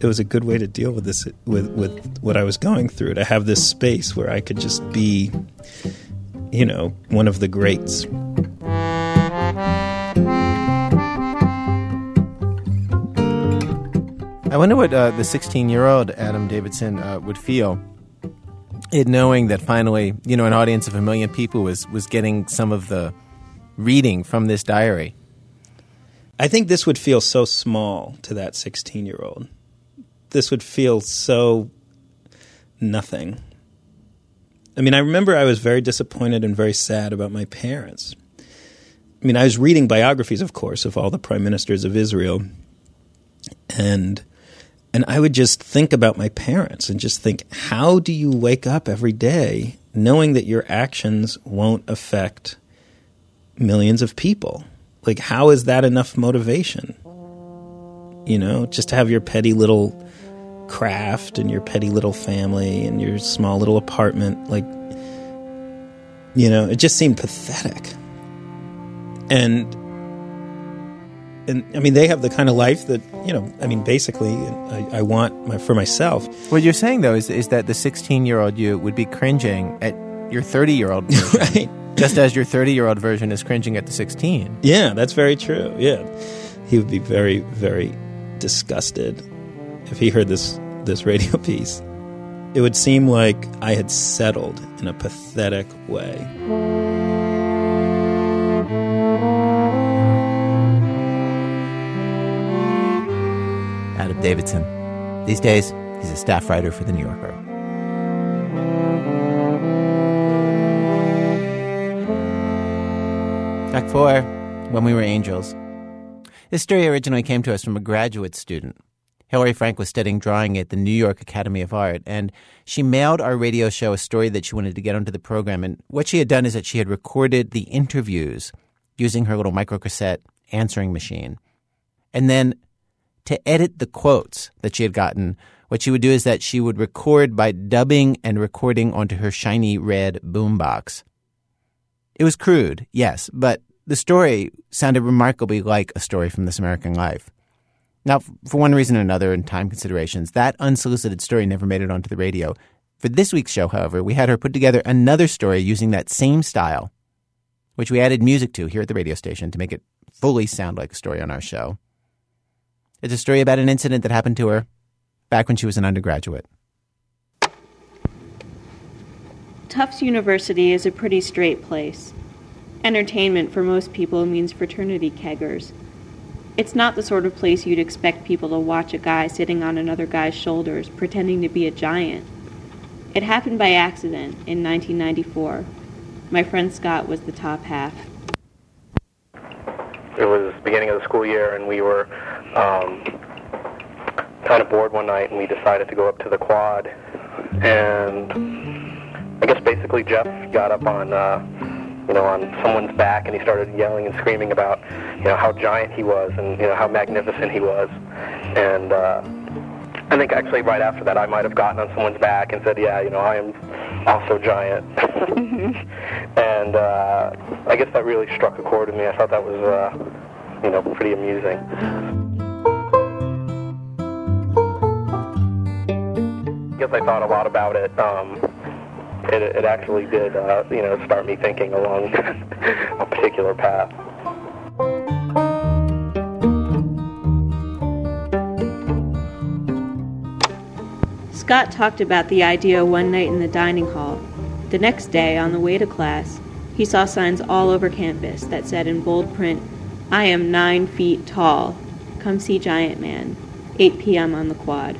It was a good way to deal with this with with what I was going through to have this space where I could just be you know, one of the greats. I wonder what uh, the 16 year old Adam Davidson uh, would feel in knowing that finally, you know, an audience of a million people was, was getting some of the reading from this diary. I think this would feel so small to that 16 year old. This would feel so nothing. I mean, I remember I was very disappointed and very sad about my parents. I mean, I was reading biographies, of course, of all the prime ministers of Israel, and and I would just think about my parents and just think, how do you wake up every day knowing that your actions won't affect millions of people? Like, how is that enough motivation? You know, just to have your petty little craft and your petty little family and your small little apartment. Like, you know, it just seemed pathetic. And, and I mean, they have the kind of life that, you know, I mean, basically, I, I want my, for myself. What you're saying, though, is, is that the 16 year old you would be cringing at your 30 year old right. just as your 30 year old version is cringing at the 16. Yeah, that's very true. Yeah. He would be very, very disgusted if he heard this this radio piece. It would seem like I had settled in a pathetic way. Adam Davidson. These days, he's a staff writer for The New Yorker. Track four When We Were Angels. This story originally came to us from a graduate student. Hillary Frank was studying drawing at the New York Academy of Art, and she mailed our radio show a story that she wanted to get onto the program. And what she had done is that she had recorded the interviews using her little microcassette answering machine. And then to edit the quotes that she had gotten, what she would do is that she would record by dubbing and recording onto her shiny red boombox. It was crude, yes, but the story sounded remarkably like a story from This American Life. Now, for one reason or another, and time considerations, that unsolicited story never made it onto the radio. For this week's show, however, we had her put together another story using that same style, which we added music to here at the radio station to make it fully sound like a story on our show. It's a story about an incident that happened to her back when she was an undergraduate. Tufts University is a pretty straight place. Entertainment for most people means fraternity keggers. It's not the sort of place you'd expect people to watch a guy sitting on another guy's shoulders pretending to be a giant. It happened by accident in 1994. My friend Scott was the top half. It was the beginning of the school year, and we were um, kind of bored one night, and we decided to go up to the quad. And I guess basically Jeff got up on, uh, you know, on someone's back, and he started yelling and screaming about, you know, how giant he was, and you know how magnificent he was. And uh, I think actually right after that, I might have gotten on someone's back and said, yeah, you know, I am also giant. and uh, I guess that really struck a chord with me. I thought that was, uh, you know, pretty amusing. I guess I thought a lot about it. Um, it, it actually did, uh, you know, start me thinking along a particular path. Scott talked about the idea one night in the dining hall. The next day, on the way to class, he saw signs all over campus that said in bold print, I am nine feet tall. Come see Giant Man. 8 p.m. on the quad.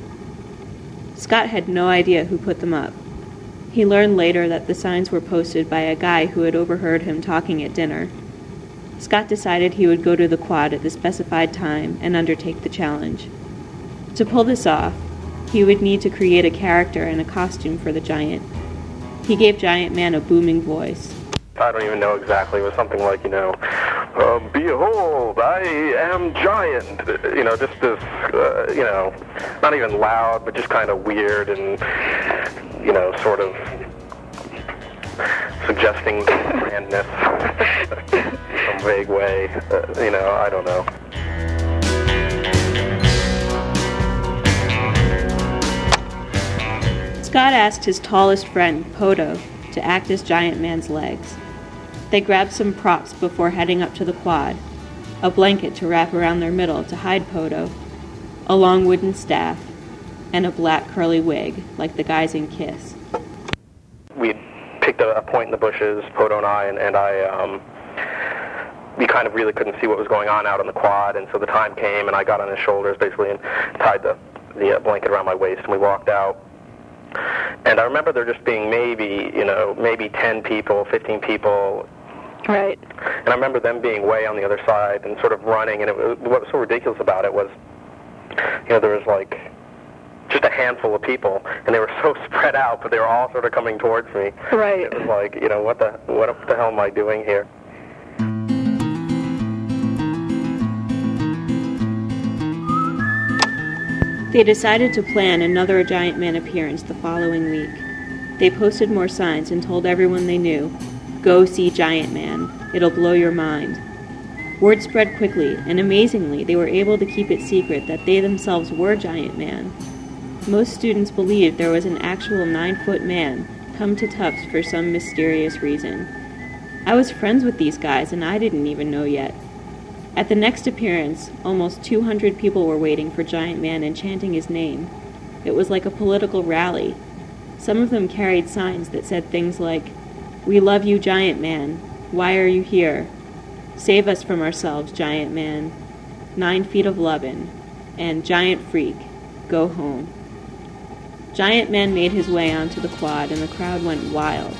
Scott had no idea who put them up. He learned later that the signs were posted by a guy who had overheard him talking at dinner. Scott decided he would go to the quad at the specified time and undertake the challenge. To pull this off, he would need to create a character and a costume for the giant. He gave Giant Man a booming voice. I don't even know exactly. It was something like, you know, uh, behold, I am giant. You know, just this, uh, you know, not even loud, but just kind of weird and, you know, sort of suggesting grandness in some vague way. Uh, you know, I don't know. Scott asked his tallest friend, Poto, to act as Giant Man's legs. They grabbed some props before heading up to the quad a blanket to wrap around their middle to hide Poto, a long wooden staff, and a black curly wig like the guys in Kiss. We picked a, point in the bushes, Poto and I, and, and I, um, we kind of really couldn't see what was going on out on the quad, and so the time came, and I got on his shoulders basically and tied the, the uh, blanket around my waist, and we walked out. And I remember there just being maybe, you know, maybe 10 people, 15 people Right. and I remember them being way on the other side and sort of running. And it, was- what was so ridiculous about it was, you know, there was like just a handful of people, and they were so spread out, but they were all sort of coming towards me. Right. It was like, you know, what the what the hell am I doing here? They decided to plan another Giant Man appearance the following week. They posted more signs and told everyone they knew Go see Giant Man. It'll blow your mind. Word spread quickly, and amazingly, they were able to keep it secret that they themselves were Giant Man. Most students believed there was an actual nine foot man come to Tufts for some mysterious reason. I was friends with these guys, and I didn't even know yet. At the next appearance, almost 200 people were waiting for Giant Man and chanting his name. It was like a political rally. Some of them carried signs that said things like, We love you, Giant Man. Why are you here? Save us from ourselves, Giant Man. Nine feet of lovin'. And Giant Freak, go home. Giant Man made his way onto the quad, and the crowd went wild.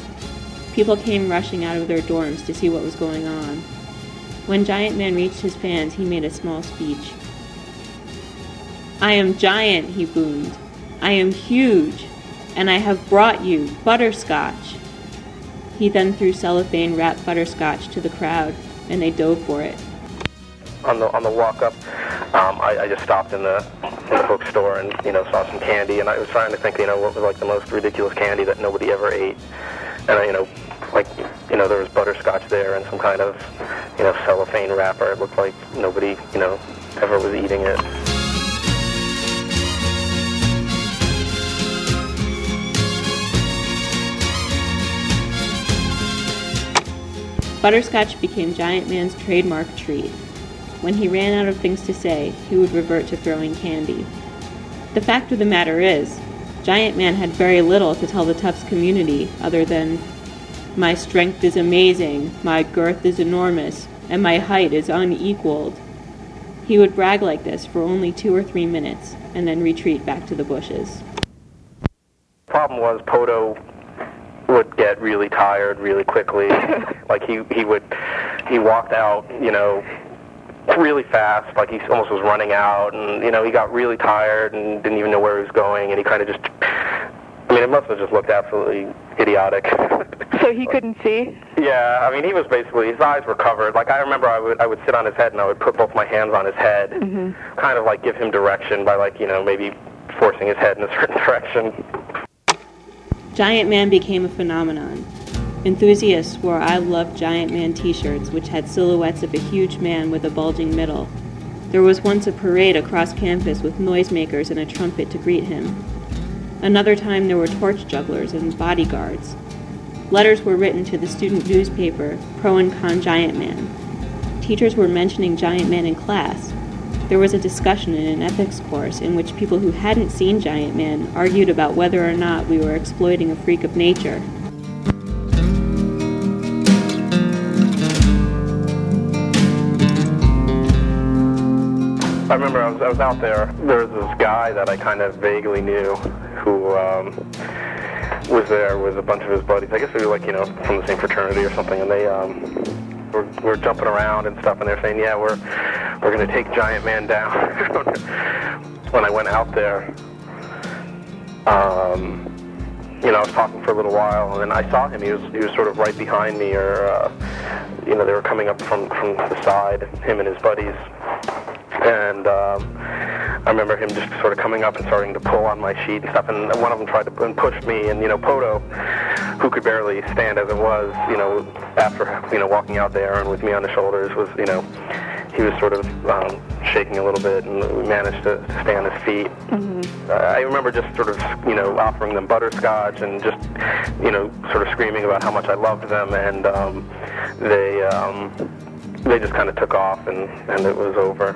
People came rushing out of their dorms to see what was going on. When Giant Man reached his fans, he made a small speech. I am giant, he boomed. I am huge, and I have brought you butterscotch. He then threw cellophane wrapped butterscotch to the crowd, and they dove for it. on the on the walk up, um, I, I just stopped in the in the bookstore and you know saw some candy, and I was trying to think you know what was like the most ridiculous candy that nobody ever ate, and I, you know like you know there was butterscotch there and some kind of you know cellophane wrapper. It looked like nobody you know ever was eating it. Butterscotch became Giant Man's trademark treat. When he ran out of things to say, he would revert to throwing candy. The fact of the matter is, Giant Man had very little to tell the Tufts community other than, My strength is amazing, my girth is enormous, and my height is unequaled. He would brag like this for only two or three minutes, and then retreat back to the bushes. The problem was Poto would get really tired really quickly. like he he would he walked out, you know, really fast, like he almost was running out, and you know he got really tired and didn't even know where he was going, and he kind of just. I mean, it must have just looked absolutely idiotic. So he couldn't see? yeah, I mean, he was basically his eyes were covered. Like I remember, I would I would sit on his head and I would put both my hands on his head, mm-hmm. kind of like give him direction by like you know maybe forcing his head in a certain direction. Giant Man became a phenomenon. Enthusiasts wore I Love Giant Man t shirts, which had silhouettes of a huge man with a bulging middle. There was once a parade across campus with noisemakers and a trumpet to greet him. Another time there were torch jugglers and bodyguards. Letters were written to the student newspaper, Pro and Con Giant Man. Teachers were mentioning Giant Man in class. There was a discussion in an ethics course in which people who hadn't seen Giant Man argued about whether or not we were exploiting a freak of nature. I remember I was, I was out there. There was this guy that I kind of vaguely knew who um, was there with a bunch of his buddies. I guess they were like, you know, from the same fraternity or something. And they um, were, were jumping around and stuff. And they're saying, yeah, we're, we're going to take Giant Man down. when I went out there, um, you know, I was talking for a little while, and then I saw him. He was he was sort of right behind me, or uh, you know, they were coming up from from the side, him and his buddies. And um, I remember him just sort of coming up and starting to pull on my sheet and stuff. And one of them tried to and push me, and you know, Poto, who could barely stand as it was, you know, after you know walking out there and with me on the shoulders, was you know, he was sort of um, shaking a little bit, and we managed to, to stay on his feet. Uh, I remember just sort of, you know, offering them butterscotch and just, you know, sort of screaming about how much I loved them, and um, they um, they just kind of took off, and and it was over.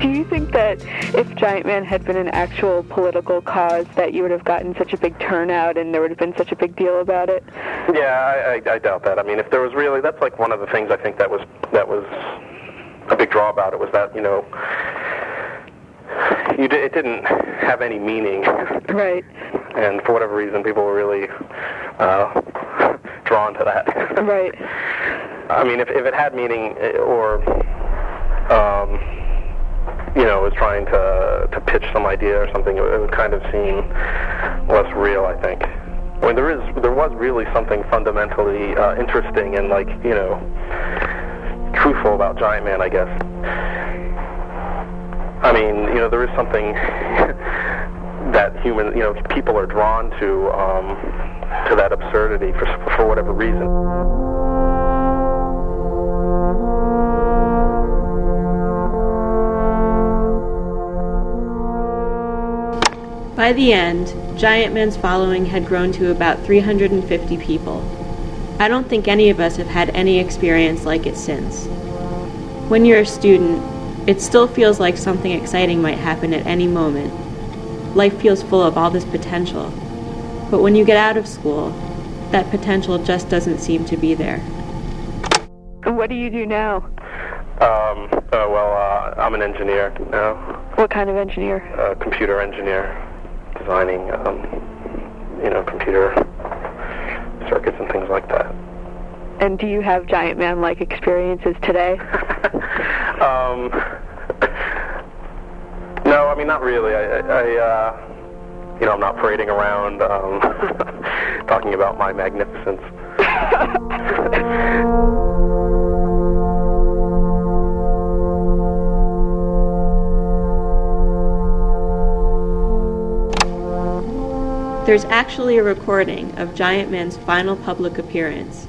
Do you think that if Giant Man had been an actual political cause, that you would have gotten such a big turnout and there would have been such a big deal about it? Yeah, I, I, I doubt that. I mean, if there was really, that's like one of the things I think that was that was a big draw about it was that you know, you di- it didn't have any meaning. Right. And for whatever reason, people were really uh, drawn to that. Right. I mean, if if it had meaning eh, or um, you know, was trying to to pitch some idea or something, it would, it would kind of seem less real. I think. I mean, there is there was really something fundamentally uh, interesting and like you know truthful about Giant Man, I guess. I mean, you know, there is something that human, you know, people are drawn to um, to that absurdity for for whatever reason. By the end, Giant Man's following had grown to about 350 people. I don't think any of us have had any experience like it since. When you're a student, it still feels like something exciting might happen at any moment. Life feels full of all this potential. But when you get out of school, that potential just doesn't seem to be there. What do you do now? Um, uh, well, uh, I'm an engineer now, What kind of engineer? a computer engineer. designing, um, you know, computer circuits and things like that. And do you have giant man-like experiences today? Um, no, I mean not really. I, I, I uh, you know, I'm not parading around um, talking about my magnificence. There's actually a recording of Giant Man's final public appearance.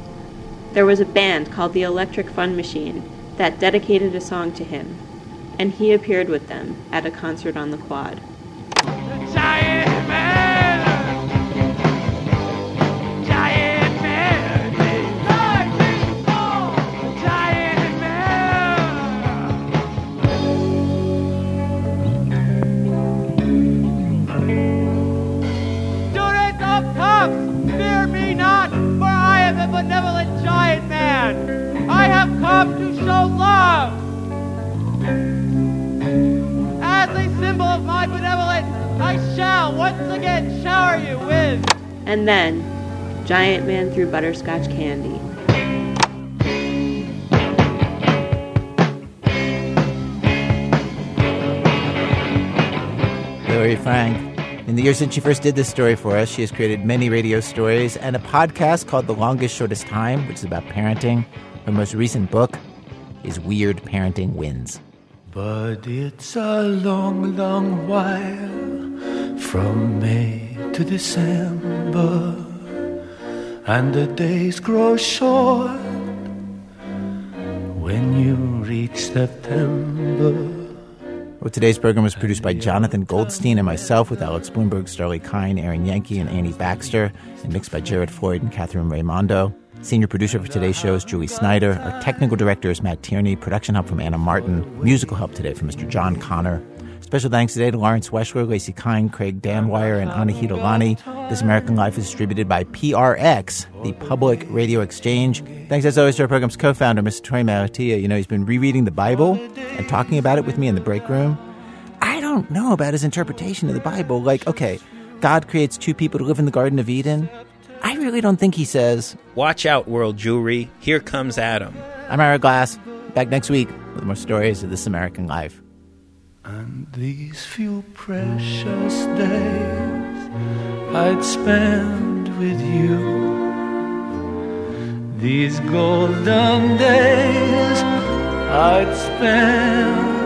There was a band called the Electric Fun Machine that dedicated a song to him, and he appeared with them at a concert on the quad. Giant man. I have come to show love. As a symbol of my benevolence, I shall once again shower you with. And then, Giant Man threw butterscotch candy. Hillary Frank. In the years since she first did this story for us, she has created many radio stories and a podcast called The Longest Shortest Time, which is about parenting. Her most recent book is Weird Parenting Wins. But it's a long, long while from May to December, and the days grow short when you reach September. Today's program was produced by Jonathan Goldstein and myself, with Alex Blumberg, Starley Kine, Aaron Yankee, and Annie Baxter, and mixed by Jared Floyd and Catherine Raimondo. Senior producer for today's show is Julie Snyder. Our technical director is Matt Tierney. Production help from Anna Martin. Musical help today from Mr. John Connor. Special thanks today to Lawrence Weschler, Lacey Kine, Craig Danwire, and Anahita Lani. This American Life is distributed by PRX, the Public Radio Exchange. Thanks as always to our program's co-founder, Mr. Torey Malatia. You know, he's been rereading the Bible and talking about it with me in the break room. I don't know about his interpretation of the Bible. Like, okay, God creates two people to live in the Garden of Eden. I really don't think he says, Watch out, world Jewry. Here comes Adam. I'm Ira Glass. Back next week with more stories of this American life. And these few precious days I'd spend with you. These golden days I'd spend